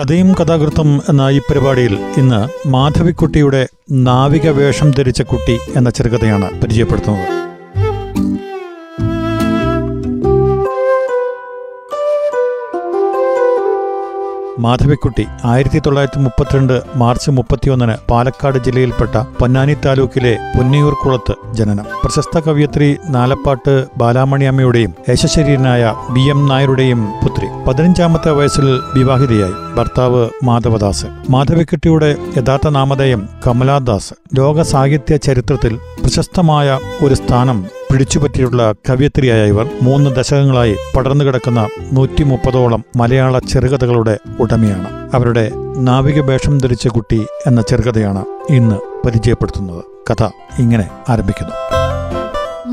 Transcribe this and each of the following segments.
കഥയും കഥാകൃത്തും എന്ന ഈ പരിപാടിയിൽ ഇന്ന് മാധവിക്കുട്ടിയുടെ നാവിക വേഷം ധരിച്ച കുട്ടി എന്ന ചെറുകഥയാണ് പരിചയപ്പെടുത്തുന്നത്. മാധവിക്കുട്ടി ആയിരത്തി തൊള്ളായിരത്തി മുപ്പത്തിരണ്ട് മാർച്ച് മുപ്പത്തിയൊന്നിന് പാലക്കാട് ജില്ലയിൽപ്പെട്ട പൊന്നാനി താലൂക്കിലെ പൊന്നിയൂർക്കുളത്ത് ജനനം. പ്രശസ്ത കവിയത്രി നാലപ്പാട്ട് ബാലാമണിയമ്മയുടെയും യശശരീരനായ ബി എം നായരുടെയും പുത്രി. പതിനഞ്ചാമത്തെ വയസ്സിൽ വിവാഹിതയായി. ഭർത്താവ് മാധവദാസ് മാധവിക്കുട്ടിയുടെ യഥാർത്ഥ നാമധേയം കമലാദാസ് ലോക സാഹിത്യ ചരിത്രത്തിൽ പ്രശസ്തമായ ഒരു സ്ഥാനം പിടിച്ചുപറ്റിയുള്ള കവയത്രിയായ ഇവർ മൂന്ന് ദശകങ്ങളായി പടർന്നു കിടക്കുന്ന നൂറ്റി മുപ്പതോളം മലയാള ചെറുകഥകളുടെ ഉടമയാണ്. അവരുടെ നാവിക വേഷം ധരിച്ച കുട്ടി എന്ന ചെറുകഥയാണ് ഇന്ന് പരിചയപ്പെടുത്തുന്നത്. കഥ ഇങ്ങനെ ആരംഭിക്കുന്നു.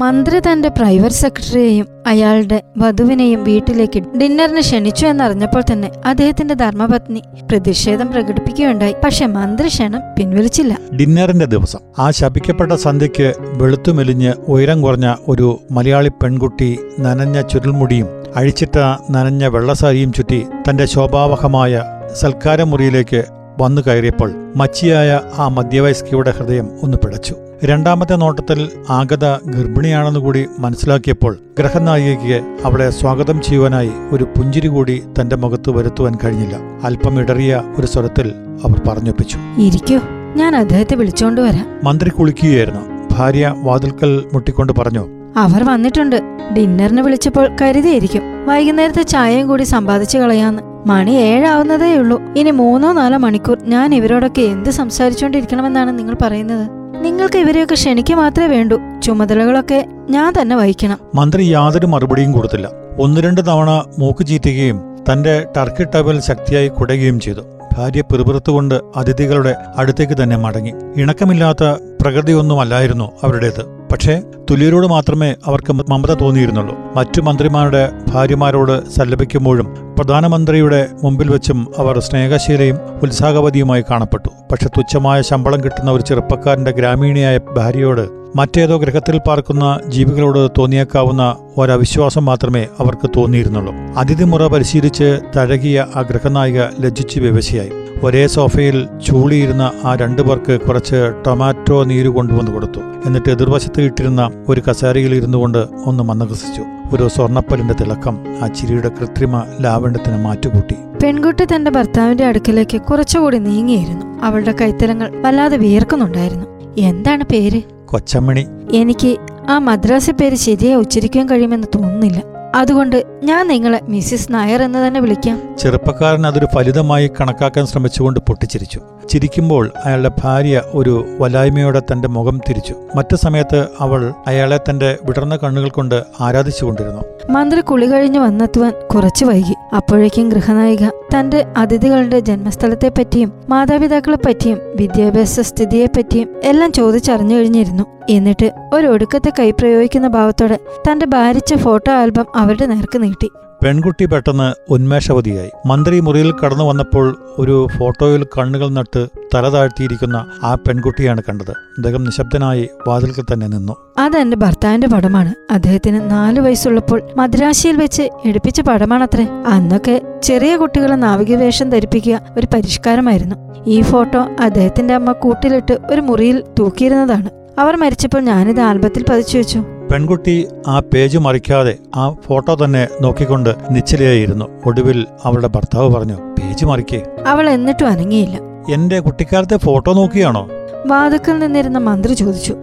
മന്ത്രി തന്റെ പ്രൈവറ്റ് സെക്രട്ടറിയെയും അയാളുടെ വധുവിനെയും വീട്ടിലേക്ക് ഡിന്നറിന് ക്ഷണിച്ചു എന്നറിഞ്ഞപ്പോൾ തന്നെ അദ്ദേഹത്തിന്റെ ധർമ്മപത്നി പ്രതിഷേധം പ്രകടിപ്പിക്കുകയുണ്ടായി. പക്ഷെ മന്ത്രി ക്ഷണം പിൻവലിച്ചില്ല. ഡിന്നറിന്റെ ദിവസം ആ ശപിക്കപ്പെട്ട സന്ധ്യയ്ക്ക് വെളുത്തുമെലിഞ്ഞ് ഉയരം കുറഞ്ഞ ഒരു മലയാളി പെൺകുട്ടി നനഞ്ഞ ചുരുൾമുടിയും അഴിച്ചിട്ട നനഞ്ഞ വെള്ളസാരിയും ചുറ്റി തന്റെ ശോഭാവഹമായ സൽക്കാരമുറിയിലേക്ക് വന്നു കയറിയപ്പോൾ മച്ചിയായ ആ മധ്യവയസ്കയുടെ ഹൃദയം ഒന്ന് പിടച്ചു. രണ്ടാമത്തെ നോട്ടത്തിൽ ആഗത ഗർഭിണിയാണെന്ന് കൂടി മനസ്സിലാക്കിയപ്പോൾ ഗ്രഹനായികയ്ക്ക് അവളെ സ്വാഗതം ചെയ്യുവാനായി ഒരു പുഞ്ചിരി കൂടി തന്റെ മുഖത്ത് വരുത്തുവാൻ കഴിഞ്ഞില്ല. അല്പം ഇടറിയ ഒരു സ്വരത്തിൽ അവർ പറഞ്ഞൊപ്പിച്ചു. ഇരിക്കൂ ഞാൻ അദ്ദേഹത്തെ വിളിച്ചോണ്ട് വരാം. മന്ത്രി കുളിക്കുകയായിരുന്നു. ഭാര്യ വാതിൽക്കൽ മുട്ടിക്കൊണ്ട് പറഞ്ഞു അവർ വന്നിട്ടുണ്ട്. ഡിന്നറിന് വിളിച്ചപ്പോൾ കരുതിയിരിക്കും. വൈകുന്നേരത്തെ ചായയും കൂടി സമ്പാദിച്ചു കളയാന്ന്. മണി ഏഴാവുന്നതേ ഉള്ളൂ ഇനി മൂന്നോ നാലോ മണിക്കൂർ ഞാൻ ഇവരോടൊക്കെ എന്ത് സംസാരിച്ചുകൊണ്ടിരിക്കണമെന്നാണ് നിങ്ങൾ പറയുന്നത്? നിങ്ങൾക്ക് ഇവരെയൊക്കെ ക്ഷണിക്കുക മാത്രമേ വേണ്ടൂ. ചുമതലകളൊക്കെ ഞാൻ തന്നെ വഹിക്കണം. മന്ത്രി യാതൊരു മറുപടിയും കൊടുത്തില്ല. ഒന്ന് രണ്ട് തവണ മൂക്ക് ചീറ്റുകയും തന്റെ ടർക്കി ടവൽ ശക്തിയായി കുടയുകയും ചെയ്തു. ഭാര്യ പിറുപിറുത്തുകൊണ്ട് അതിഥികളുടെ അടുത്തേക്ക് തന്നെ മടങ്ങി. ഇണക്കമില്ലാത്ത പ്രകൃതിയൊന്നുമല്ലായിരുന്നു അവരുടേത്. പക്ഷേ തുല്യരോട് മാത്രമേ അവർക്ക് മമത തോന്നിയിരുന്നുള്ളൂ. മറ്റു മന്ത്രിമാരുടെ ഭാര്യമാരോട് സല്ലപിക്കുമ്പോഴും പ്രധാനമന്ത്രിയുടെ മുമ്പിൽ വെച്ചും അവർ സ്നേഹശീലയും ഉത്സാഹവതിയുമായി കാണപ്പെട്ടു. പക്ഷെ തുച്ഛമായ ശമ്പളം കിട്ടുന്ന ഒരു ചെറുപ്പക്കാരന്റെ ഗ്രാമീണയായ ഭാര്യയോട് മറ്റേതോ ഗ്രഹത്തിൽ പാർക്കുന്ന ജീവികളോട് തോന്നിയേക്കാവുന്ന ഒരവിശ്വാസം മാത്രമേ അവർക്ക് തോന്നിയിരുന്നുള്ളൂ. അതിഥിമുറ പരിശീലിച്ച് തഴകിയ ആ ഗ്രഹനായിക ലജ്ജിച്ച് വിവശയായി ഒരേ സോഫയിൽ ചൂളിയിരുന്ന ആ രണ്ടു പേർക്ക് കുറച്ച് ടൊമാറ്റോ നീര് കൊണ്ടുവന്ന് കൊടുത്തു. എന്നിട്ട് എതിർവശത്ത് ഇട്ടിരുന്ന ഒരു കസേരയിൽ ഇരുന്നു കൊണ്ട് ഒന്ന് മന്ദകസിച്ചു ഒരു സ്വർണപ്പലിന്റെ തിളക്കം ആ ചിരിയുടെ കൃത്രിമ ലാവണ്യത്തിന് മാറ്റുകൂട്ടി. പെൺകുട്ടി തന്റെ ഭർത്താവിന്റെ അടുക്കലേക്ക് കുറച്ചുകൂടി നീങ്ങിയിരുന്നു. അവളുടെ കൈത്തലങ്ങൾ വല്ലാതെ വിയർക്കുന്നുണ്ടായിരുന്നു. എന്താണ് പേര്? കൊച്ചമ്മണി. എനിക്ക് ആ മദ്രാസി പേര് ശരിയായി ഉച്ചരിക്കാൻ കഴിയുമെന്ന് തോന്നുന്നില്ല. അതുകൊണ്ട് ഞാൻ നിങ്ങളെ മിസ്സിസ് നായർ എന്ന് തന്നെ വിളിക്കാം. ചെറുപ്പക്കാരൻ അതൊരു ഫലിതമായി കണക്കാക്കാൻ ശ്രമിച്ചുകൊണ്ട് പൊട്ടിച്ചിരിച്ചു. ചിരിക്കുമ്പോൾ അയാളുടെ ഭാര്യ ഒരു വലായ്മയോടെ തന്റെ മുഖം തിരിച്ചു. മറ്റു സമയത്ത് അവൾ അയാളെ തന്റെ വിടർന്ന കണ്ണുകൾ കൊണ്ട് ആരാധിച്ചുകൊണ്ടിരുന്നു. മന്ത്രി കുളി കഴിഞ്ഞ് വന്നെത്തുവാൻ കുറച്ചു വൈകി. അപ്പോഴേക്കും ഗൃഹനായിക തന്റെ അതിഥികളുടെ ജന്മസ്ഥലത്തെ പറ്റിയും മാതാപിതാക്കളെ പറ്റിയും വിദ്യാഭ്യാസ സ്ഥിതിയെ പറ്റിയും എല്ലാം ചോദിച്ചറിഞ്ഞു കഴിഞ്ഞിരുന്നു. എന്നിട്ട് ഒരു ഒടുക്കത്തെ കൈ പ്രയോഗിക്കുന്ന ഭാവത്തോടെ തന്റെ ഭാരിച്ച ഫോട്ടോ ആൽബം അവരുടെ നേർക്ക് നീട്ടി. പെൺകുട്ടി പെട്ടെന്ന് ഉന്മേഷവതിയായി. മന്ത്രി മുറിയിൽ കടന്നു വന്നപ്പോൾ ഒരു ഫോട്ടോയിൽ കണ്ണുകൾ നട്ട് തല താഴ്ത്തിയിരിക്കുന്ന ആ പെൺകുട്ടിയാണ് കണ്ടത്. അദ്ദേഹം നിശബ്ദനായി വാതിൽക്കൽ തന്നെ നിന്നു. അതെന്റെ ഭർത്താവിന്റെ പടമാണ്. അദ്ദേഹത്തിന് നാലു വയസ്സുള്ളപ്പോൾ മദ്രാശിയിൽ വെച്ച് എടുപ്പിച്ച പടമാണത്രേ. അന്നൊക്കെ ചെറിയ കുട്ടികളെ നാവികവേഷം ധരിപ്പിക്കുക ഒരു പരിഷ്കാരമായിരുന്നു. ഈ ഫോട്ടോ അദ്ദേഹത്തിന്റെ അമ്മ കൂട്ടിലിട്ട് ഒരു മുറിയിൽ തൂക്കിയിരുന്നതാണ്. അവർ മരിച്ചപ്പോൾ ഞാനിത് ആൽബത്തിൽ പതിച്ചു വെച്ചു. പെൺകുട്ടി ആ പേജ് മറിക്കാതെ ആ ഫോട്ടോ തന്നെ നോക്കിക്കൊണ്ട് നിശ്ചലയായിരുന്നു. ഒടുവിൽ അവളുടെ ഭർത്താവ് പറഞ്ഞു പേജ് മറിക്കേ. അവൾ എന്നിട്ടും അനങ്ങിയില്ല. എന്റെ കുട്ടിക്കാലത്തെ ഫോട്ടോ നോക്കിയാണോ? വാതുക്കൽ നിന്നിരുന്ന മന്ത്രി ചോദിച്ചു.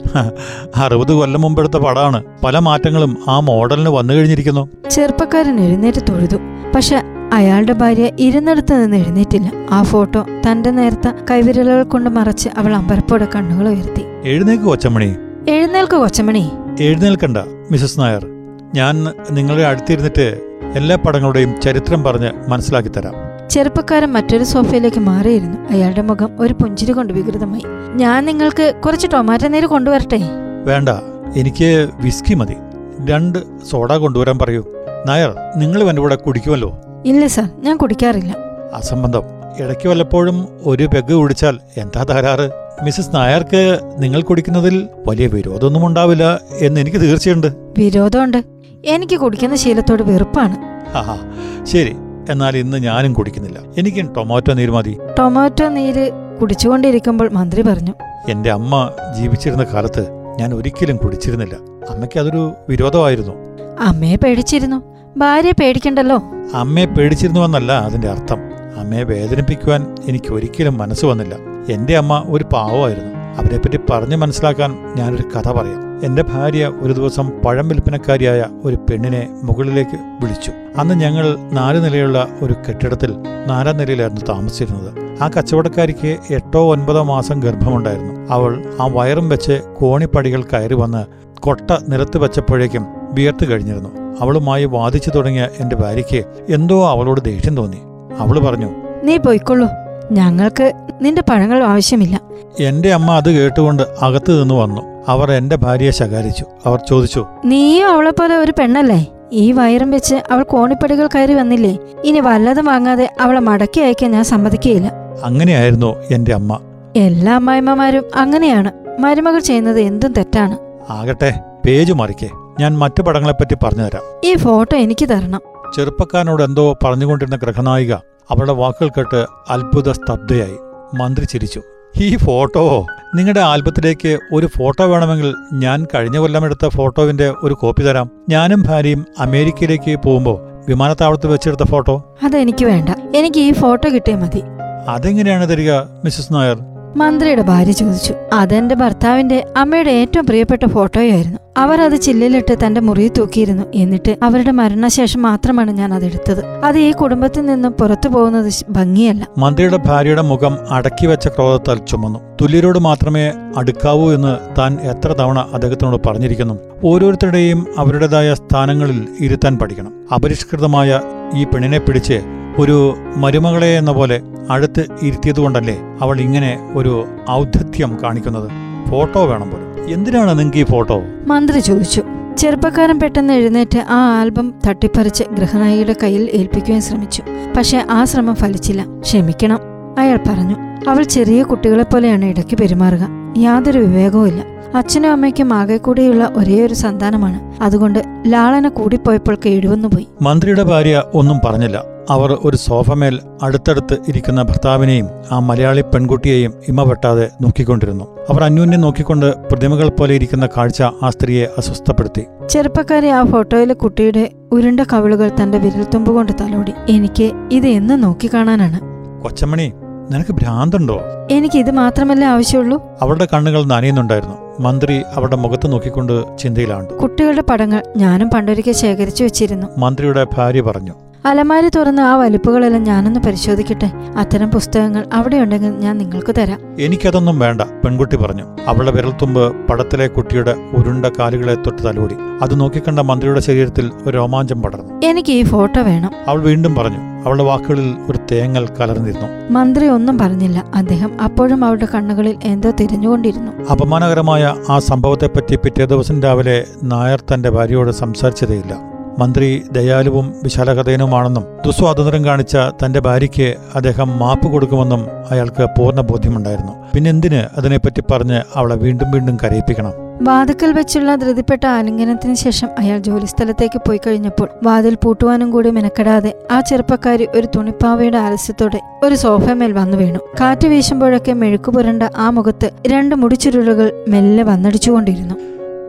അറുപത് കൊല്ലം മുമ്പെടുത്ത പടാണ് പല മാറ്റങ്ങളും ആ മോഡലിന് വന്നു കഴിഞ്ഞിരിക്കുന്നു. ചെറുപ്പക്കാരൻ എഴുന്നേറ്റ് തൊഴുതു. പക്ഷെ അയാളുടെ ഭാര്യ ഇരുന്നിടത്ത് നിന്ന് എഴുന്നേറ്റില്ല. ആ ഫോട്ടോ തന്റെ നേരത്തെ കൈവിരലുകൾ കൊണ്ട് മറച്ച് അവൾ അമ്പരപ്പോടെ കണ്ണുകൾ ഉയർത്തി. എഴുന്നേക്ക് കൊച്ചമണി. എഴുന്നേൽക്ക് കൊച്ചമണി. എഴുന്നേൽക്കണ്ട മിസസ് നായർ. ഞാൻ നിങ്ങളുടെ അടുത്തിരുന്നിട്ട് എല്ലാ പടങ്ങളുടെയും ചരിത്രം പറഞ്ഞ് മനസ്സിലാക്കി തരാം. ചെറുപ്പക്കാരൻ മറ്റൊരു സോഫയിലേക്ക് മാറിയിരുന്നു. അയാളുടെ മുഖം ഒരു പുഞ്ചിരി കൊണ്ട് വികൃതമായി. ഞാൻ നിങ്ങൾക്ക് കുറച്ച് ടൊമാറ്റോ നീര് കൊണ്ടുവരട്ടെ? വേണ്ട എനിക്ക് വിസ്കി മതി. രണ്ട് സോഡ കൊണ്ടുവരാൻ പറയൂ. നായർ നിങ്ങൾ എന്റെ കൂടെ കുടിക്കുമല്ലോ? ഇല്ല സാർ ഞാൻ കുടിക്കാറില്ല. അസംബന്ധം. ഇടയ്ക്ക് വല്ലപ്പോഴും ഒരു പെഗ് കുടിച്ചാൽ എന്താ തകരാറ്? മിസ്സസ് നായർക്ക് നിങ്ങൾ കുടിക്കുന്നതിൽ വലിയ വിരോധമൊന്നും ഉണ്ടാവില്ല എന്ന് എനിക്ക് തീർച്ചയുണ്ട്. വിരോധമുണ്ട്. എനിക്ക് കുടിക്കുന്ന ശീലത്തോട് വെറുപ്പാണ്. ആഹാ ശരി. എന്നാൽ ഇന്ന് ഞാനും കുടിക്കുന്നില്ല. എനിക്ക് ടൊമാറ്റോ നീര് മതി. ടൊമാറ്റോ നീര് കുടിച്ചുകൊണ്ടിരിക്കുമ്പോൾ മന്ത്രി പറഞ്ഞു. എന്റെ അമ്മ ജീവിച്ചിരുന്ന കാലത്ത് ഞാൻ ഒരിക്കലും കുടിച്ചിരുന്നില്ല. അമ്മയ്ക്ക് അതൊരു വിരോധമായിരുന്നു. അമ്മയെ പേടിച്ചിരുന്നു. ഭാര്യയെ പേടിക്കണ്ടല്ലോ. അമ്മയെ പേടിച്ചിരുന്നുവെന്നല്ല അതിന്റെ അർത്ഥം. അമ്മയെ വേദനിപ്പിക്കുവാൻ എനിക്ക് ഒരിക്കലും മനസ്സ് വന്നില്ല. എന്റെ അമ്മ ഒരു പാവമായിരുന്നു. അവരെപ്പറ്റി പറഞ്ഞു മനസ്സിലാക്കാൻ ഞാനൊരു കഥ പറയാം. എന്റെ ഭാര്യ ഒരു ദിവസം പഴം വിൽപ്പനക്കാരിയായ ഒരു പെണ്ണിനെ മുകളിലേക്ക് വിളിച്ചു. അന്ന് ഞങ്ങൾ നാല് നിലയുള്ള ഒരു കെട്ടിടത്തിൽ നാലാം നിലയിലായിരുന്നു താമസിച്ചിരുന്നത്. ആ കച്ചവടക്കാരിക്ക് എട്ടോ ഒൻപതോ മാസം ഗർഭമുണ്ടായിരുന്നു. അവൾ ആ വയറും വെച്ച് കോണിപ്പടികൾ കയറി വന്ന് കൊട്ട നിരത്ത് വെച്ചപ്പോഴേക്കും വിയർത്ത് കഴിഞ്ഞിരുന്നു. അവളുമായി വാദിച്ചു തുടങ്ങിയ എന്റെ ഭാര്യയ്ക്ക് എന്തോ അവളോട് ദേഷ്യം തോന്നി. അവൾ പറഞ്ഞു നീ പോയിക്കൊള്ളൂ. ഞങ്ങൾക്ക് നിന്റെ പഴങ്ങൾ ആവശ്യമില്ല. എന്റെ അമ്മ അത് കേട്ടുകൊണ്ട് അകത്തു നിന്ന് വന്നു. അവർ എന്റെ ഭാര്യയെ ശകാരിച്ചു. അവർ ചോദിച്ചു നീയും അവളെ പോലെ ഒരു പെണ്ണല്ലേ? ഈ വയറും വെച്ച് അവൾ കോണിപ്പടികൾ കയറി വന്നില്ലേ? ഇനി വല്ലതും വാങ്ങാതെ അവളെ മടക്കി അയക്കാൻ ഞാൻ സമ്മതിക്കുകയില്ല. അങ്ങനെയായിരുന്നു എന്റെ അമ്മ. എല്ലാ അമ്മായിമ്മമാരും അങ്ങനെയാണ്. മരുമകൾ ചെയ്യുന്നത് എന്തും തെറ്റാണ്. ആകട്ടെ പേജ് മറിക്കേ. ഞാൻ മറ്റു പടങ്ങളെപ്പറ്റി പറഞ്ഞുതരാം. ഈ ഫോട്ടോ എനിക്ക് തരണം. ചെറുപ്പക്കാരനോട് എന്തോ പറഞ്ഞുകൊണ്ടിരുന്ന ഗൃഹനായിക അവളുടെ വാക്കുകൾ കേട്ട് അത്ഭുത സ്തബ്ധയായി മന്ത്രി ചിരിച്ചു. ഈ ഫോട്ടോ? നിങ്ങളുടെ ആൽബത്തിലേക്ക് ഒരു ഫോട്ടോ വേണമെങ്കിൽ ഞാൻ കഴിഞ്ഞ കൊല്ലം എടുത്ത ഫോട്ടോവിന്റെ ഒരു കോപ്പി തരാം. ഞാനും ഭാര്യയും അമേരിക്കയിലേക്ക് പോകുമ്പോൾ വിമാനത്താവളത്തിൽ വെച്ചെടുത്ത ഫോട്ടോ? അതെനിക്ക് വേണ്ട. എനിക്ക് ഈ ഫോട്ടോ കിട്ടിയാൽ മതി. അതെങ്ങനെയാണ് തരിക മിസ്സസ് നായർ? മന്ത്രിയുടെ ഭാര്യ ചോദിച്ചു. അതെന്റെ ഭർത്താവിന്റെ അമ്മയുടെ ഏറ്റവും പ്രിയപ്പെട്ട ഫോട്ടോയായിരുന്നു. അവർ അത് ചില്ലിലിട്ട് തന്റെ മുറിയിൽ തൂക്കിയിരുന്നു. എന്നിട്ട് അവരുടെ മരണശേഷം മാത്രമാണ് ഞാൻ അതെടുത്തത് അത് ഈ കുടുംബത്തിൽ നിന്നും പുറത്തു പോകുന്നത് ഭംഗിയല്ല. മന്ത്രിയുടെ ഭാര്യയുടെ മുഖം അടക്കി വെച്ച ക്രോധത്താൽ ചുമന്നു. തുല്യരോട് മാത്രമേ അടുക്കാവൂ എന്ന് താൻ എത്ര തവണ അദ്ദേഹത്തിനോട് പറഞ്ഞിരിക്കുന്നു. ഓരോരുത്തരുടെയും അവരുടേതായ സ്ഥാനങ്ങളിൽ ഇരുത്താൻ പഠിക്കണം. അപരിഷ്കൃതമായ ഈ പെണ്ണിനെ പിടിച്ച് ഒരു മരുമകളെ എന്ന പോലെ അടുത്ത് ഇരുത്തിയതുകൊണ്ടല്ലേ അവൾ ഇങ്ങനെ ഒരു ഔദ്ധത്യം കാണിക്കുന്നത്? ഫോട്ടോ വേണം പോലും. എന്തിനാണ് നിങ്ങൾക്ക് ഈ ഫോട്ടോ? മന്ത്രി ചോദിച്ചു. ചെറുപ്പക്കാരൻ പെട്ടെന്ന് എഴുന്നേറ്റ് ആ ആൽബം തട്ടിപ്പറിച്ച് ഗൃഹനായിയുടെ കയ്യിൽ ഏൽപ്പിക്കുവാൻ ശ്രമിച്ചു. പക്ഷെ ആ ശ്രമം ഫലിച്ചില്ല. ക്ഷമിക്കണം അയാൾ പറഞ്ഞു. അവൾ ചെറിയ കുട്ടികളെ പോലെയാണ് ഇടയ്ക്ക് പെരുമാറുക. യാതൊരു വിവേകവുമില്ല അച്ഛനും അമ്മയ്ക്കും ആകെ കൂടിയുള്ള ഒരേ ഒരു സന്താനമാണ്. അതുകൊണ്ട് ലാളന കൂടിപ്പോയപ്പോൾ കേടുവന്നു പോയി മന്ത്രിയുടെ ഭാര്യ ഒന്നും പറഞ്ഞില്ല. അവർ ഒരു സോഫമേൽ അടുത്തടുത്ത് ഇരിക്കുന്ന ഭർത്താവിനെയും ആ മലയാളി പെൺകുട്ടിയെയും ഇമ വെട്ടാതെ നോക്കിക്കൊണ്ടിരുന്നു. അവർ അന്യോന്യം നോക്കിക്കൊണ്ട് പ്രതിമകൾ പോലെ ഇരിക്കുന്ന കാഴ്ച ആ സ്ത്രീയെ അസ്വസ്ഥപ്പെടുത്തി. ചെറുപ്പക്കാരി ആ ഫോട്ടോയിലെ കുട്ടിയുടെ ഉരുണ്ട കവിളുകൾ തന്റെ വിരൽത്തുമ്പ് കൊണ്ട് തലോടി. എനിക്ക് ഇത് എന്ന് നോക്കി നോക്കിക്കാണാനാണ് കൊച്ചമണി നിനക്ക് ഭ്രാന്തുണ്ടോ? എനിക്ക് ഇത് മാത്രമല്ലേ ആവശ്യമുള്ളൂ? അവളുടെ കണ്ണുകൾ നനയുന്നുണ്ടായിരുന്നു. മന്ത്രി അവരുടെ മുഖത്ത് നോക്കിക്കൊണ്ട് ചിന്തയിലാണ് കുട്ടികളുടെ പടങ്ങൾ ഞാനും പണ്ടൊരിക്കൽ ശേഖരിച്ചു വെച്ചിരുന്നു. മന്ത്രിയുടെ ഭാര്യ പറഞ്ഞു അലമാരി തുറന്ന് ആ വലിപ്പുകളെല്ലാം ഞാനൊന്ന് പരിശോധിക്കട്ടെ. അത്തരം പുസ്തകങ്ങൾ അവിടെയുണ്ടെങ്കിൽ ഞാൻ നിങ്ങൾക്ക് തരാം. എനിക്കതൊന്നും വേണ്ട പെൺകുട്ടി പറഞ്ഞു. അവളുടെ വിരൽത്തുമ്പ് പടത്തിലെ കുട്ടിയുടെ ഉരുണ്ട കാലുകളെ തൊട്ട് തലോടി. അത് നോക്കിക്കണ്ട മന്ത്രിയുടെ ശരീരത്തിൽ ഒരു രോമാഞ്ചം പടർന്നു. എനിക്ക് ഈ ഫോട്ടോ വേണം. അവൾ വീണ്ടും പറഞ്ഞു. അവളുടെ വാക്കുകളിൽ ഒരു തേങ്ങൽ കലർന്നിരുന്നു. മന്ത്രി ഒന്നും പറഞ്ഞില്ല. അദ്ദേഹം അപ്പോഴും അവളുടെ കണ്ണുകളിൽ എന്തോ തിരിഞ്ഞുകൊണ്ടിരുന്നു. അപമാനകരമായ ആ സംഭവത്തെപ്പറ്റി പിറ്റേ ദിവസം രാവിലെ നായർ തന്റെ ഭാര്യയോട് സംസാരിച്ചതേയില്ല. മന്ത്രി ദയാലുവും വിശാലഹൃദയനുമാണെന്നും ദുസ്വാതന്ത്ര്യം കാണിച്ച തന്റെ ഭാര്യയ്ക്ക് അദ്ദേഹം മാപ്പ് കൊടുക്കുമെന്നും അയാൾക്ക് പൂർണ ബോധ്യമുണ്ടായിരുന്നു. പിന്നെന്തിന് അതിനെപ്പറ്റി പറഞ്ഞ് അവളെ വീണ്ടും വീണ്ടും കരയിപ്പിക്കണം? വാതുക്കൽ വെച്ചുള്ള ധൃതിപ്പെട്ട ആലിംഗനത്തിന് ശേഷം അയാൾ ജോലിസ്ഥലത്തേക്ക് പോയി കഴിഞ്ഞപ്പോൾ വാതിൽ പൂട്ടുവാനും കൂടി മെനക്കെടാതെ ആ ചെറുപ്പക്കാരി ഒരു തുണിപ്പാവയുടെ ആലസ്യത്തോടെ ഒരു സോഫമേൽ വന്നു വീണു. കാറ്റ് വീശുമ്പോഴൊക്കെ മെഴുക്കു പുരണ്ട ആ മുഖത്ത് രണ്ട് മുടിച്ചുരുളുകൾ മെല്ലെ വന്നടിച്ചുകൊണ്ടിരുന്നു.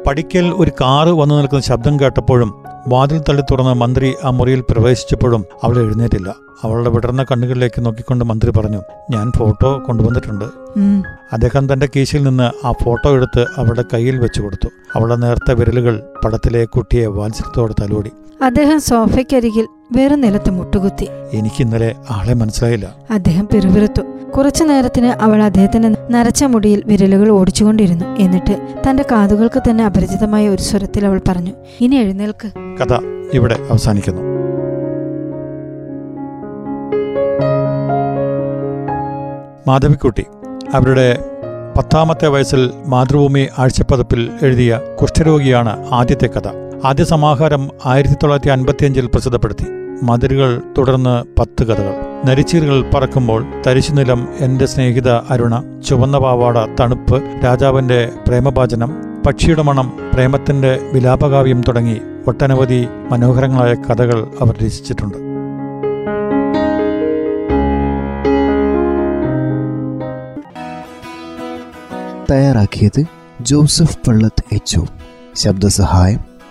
പടിക്കൽ ഒരു കാറ് വന്നു നിൽക്കുന്ന ശബ്ദം കേട്ടപ്പോഴും വാതിൽ തള്ളി തുറന്ന് മന്ത്രി ആ മുറിയിൽ പ്രവേശിച്ചപ്പോഴും അവൾ എഴുന്നേറ്റില്ല. അവളുടെ വിടർന്ന കണ്ണുകളിലേക്ക് നോക്കിക്കൊണ്ട് മന്ത്രി പറഞ്ഞു ഞാൻ ഫോട്ടോ കൊണ്ടുവന്നിട്ടുണ്ട്. അദ്ദേഹം തന്റെ കീശയിൽ നിന്ന് ആ ഫോട്ടോ എടുത്ത് അവളുടെ കയ്യിൽ വെച്ചു കൊടുത്തു. അവളുടെ നേർത്ത വിരലുകൾ പടത്തിലെ കുട്ടിയെ വാത്സല്യത്തോടെ തലോടി. അദ്ദേഹം സോഫയ്ക്കരികിൽ വെറും നിലത്ത് മുട്ടുകുത്തി. എനിക്ക് ഇന്നലെ ആളെ മനസ്സിലായില്ല. അദ്ദേഹം പിറുപിറുത്തു. കുറച്ചു നേരത്തിന് അവൾ അദ്ദേഹത്തിന്റെ നരച്ച മുടിയിൽ വിരലുകൾ ഓടിച്ചുകൊണ്ടിരുന്നു. എന്നിട്ട് തന്റെ കാതുകൾക്ക് തന്നെ അപരിചിതമായ ഒരു സ്വരത്തിൽ അവൾ പറഞ്ഞു ഇനി എഴുന്നേൽക്ക്. കഥ ഇവിടെ അവസാനിക്കുന്നു. മാധവിക്കുട്ടി അവരുടെ പത്താമത്തെ വയസ്സിൽ മാതൃഭൂമി ആഴ്ചപ്പതിപ്പിൽ എഴുതിയ കുഷ്ഠരോഗിയാണ് ആദ്യത്തെ കഥ. ആദ്യ സമാഹാരം ആയിരത്തി തൊള്ളായിരത്തി അൻപത്തിയഞ്ചിൽ പ്രസിദ്ധപ്പെടുത്തി. മതിലുകൾ തുടർന്ന് പത്ത് കഥകൾ. നരിച്ചീറുകൾ പറക്കുമ്പോൾ തരിശുനിലം എന്റെ സ്നേഹിത അരുണ ചുവന്ന പാവാട തണുപ്പ് രാജാവിന്റെ പ്രേമഭാചനം പക്ഷിയുടെ മണം പ്രേമത്തിന്റെ വിലാപകാവ്യം തുടങ്ങി ഒട്ടനവധി മനോഹരങ്ങളായ കഥകൾ അവർ രചിച്ചിട്ടുണ്ട്. തയ്യാറാക്കിയത് ജോസഫ് പള്ളത്ത് എച്ച് ശബ്ദസഹായം